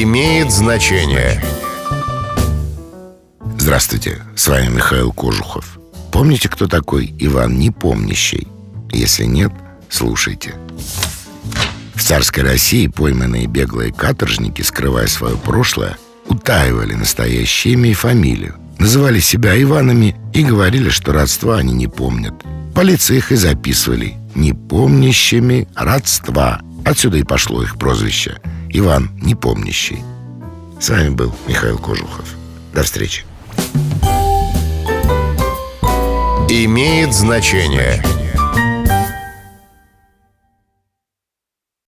имеет значение. Здравствуйте, с вами Михаил Кожухов. Помните, кто такой Иван Непомнящий? Если нет, слушайте. В царской России пойманные беглые каторжники, скрывая свое прошлое, утаивали настоящее имя и фамилию, называли себя Иванами и говорили, что родства они не помнят. Полиция их и записывали непомнящими родства. Отсюда и пошло их прозвище Иван Непомнящий. С вами был Михаил Кожухов. До встречи. Имеет значение.